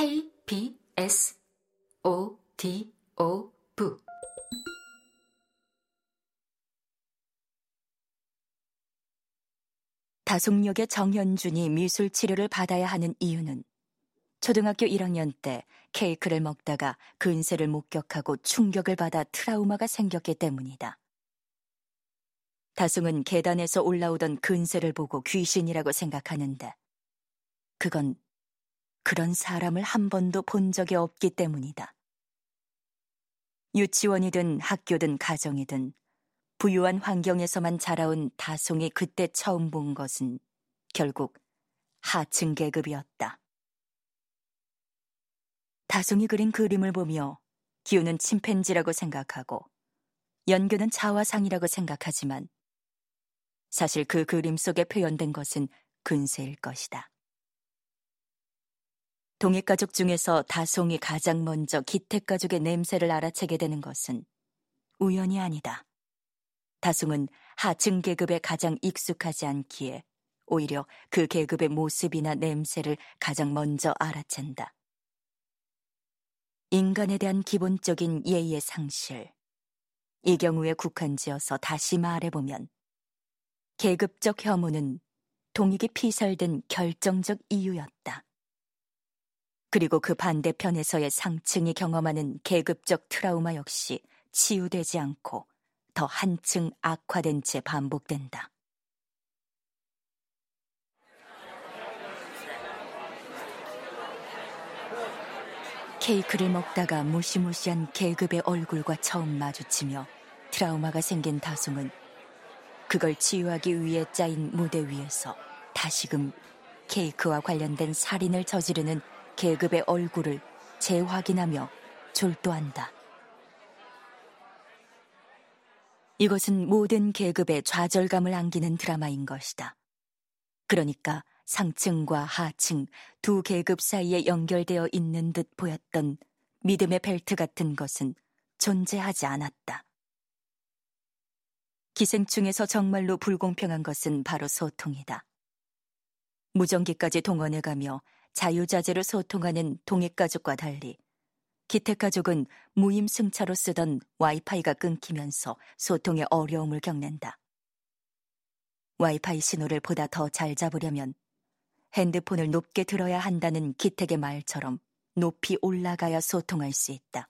KBS O D O V 다송역의 정현준이 미술 치료를 받아야 하는 이유는 초등학교 1학년 때 케이크를 먹다가 근세를 목격하고 충격을 받아 트라우마가 생겼기 때문이다. 다송은 계단에서 올라오던 근세를 보고 귀신이라고 생각하는데 그건 그런 사람을 한 번도 본 적이 없기 때문이다. 유치원이든 학교든 가정이든 부유한 환경에서만 자라온 다송이 그때 처음 본 것은 결국 하층 계급이었다. 다송이 그린 그림을 보며 기우는 침팬지라고 생각하고 연규는 자화상이라고 생각하지만 사실 그 그림 속에 표현된 것은 근세일 것이다. 동익가족 중에서 다송이 가장 먼저 기택가족의 냄새를 알아채게 되는 것은 우연이 아니다. 다송은 하층 계급에 가장 익숙하지 않기에 오히려 그 계급의 모습이나 냄새를 가장 먼저 알아챈다. 인간에 대한 기본적인 예의의 상실. 이 경우에 국한지어서 다시 말해보면 계급적 혐오는 동익이 피살된 결정적 이유였다. 그리고 그 반대편에서의 상층이 경험하는 계급적 트라우마 역시 치유되지 않고 더 한층 악화된 채 반복된다. 케이크를 먹다가 무시무시한 계급의 얼굴과 처음 마주치며 트라우마가 생긴 다송은 그걸 치유하기 위해 짜인 무대 위에서 다시금 케이크와 관련된 살인을 저지르는 계급의 얼굴을 재확인하며 졸도한다. 이것은 모든 계급의 좌절감을 안기는 드라마인 것이다. 그러니까 상층과 하층 두 계급 사이에 연결되어 있는 듯 보였던 믿음의 벨트 같은 것은 존재하지 않았다. 기생충에서 정말로 불공평한 것은 바로 소통이다. 무전기까지 동원해가며 자유자재로 소통하는 동익가족과 달리 기택가족은 무임승차로 쓰던 와이파이가 끊기면서 소통에 어려움을 겪는다. 와이파이 신호를 보다 더 잘 잡으려면 핸드폰을 높게 들어야 한다는 기택의 말처럼 높이 올라가야 소통할 수 있다.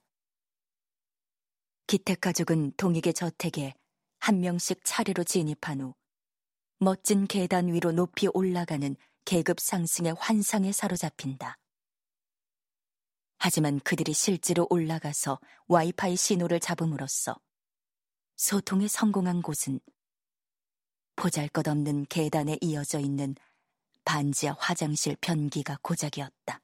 기택 가족은 동익의 저택에 한 명씩 차례로 진입한 후 멋진 계단 위로 높이 올라가는 계급 상승의 환상에 사로잡힌다. 하지만 그들이 실제로 올라가서 와이파이 신호를 잡음으로써 소통에 성공한 곳은 보잘 것 없는 계단에 이어져 있는 반지하 화장실 변기가 고작이었다.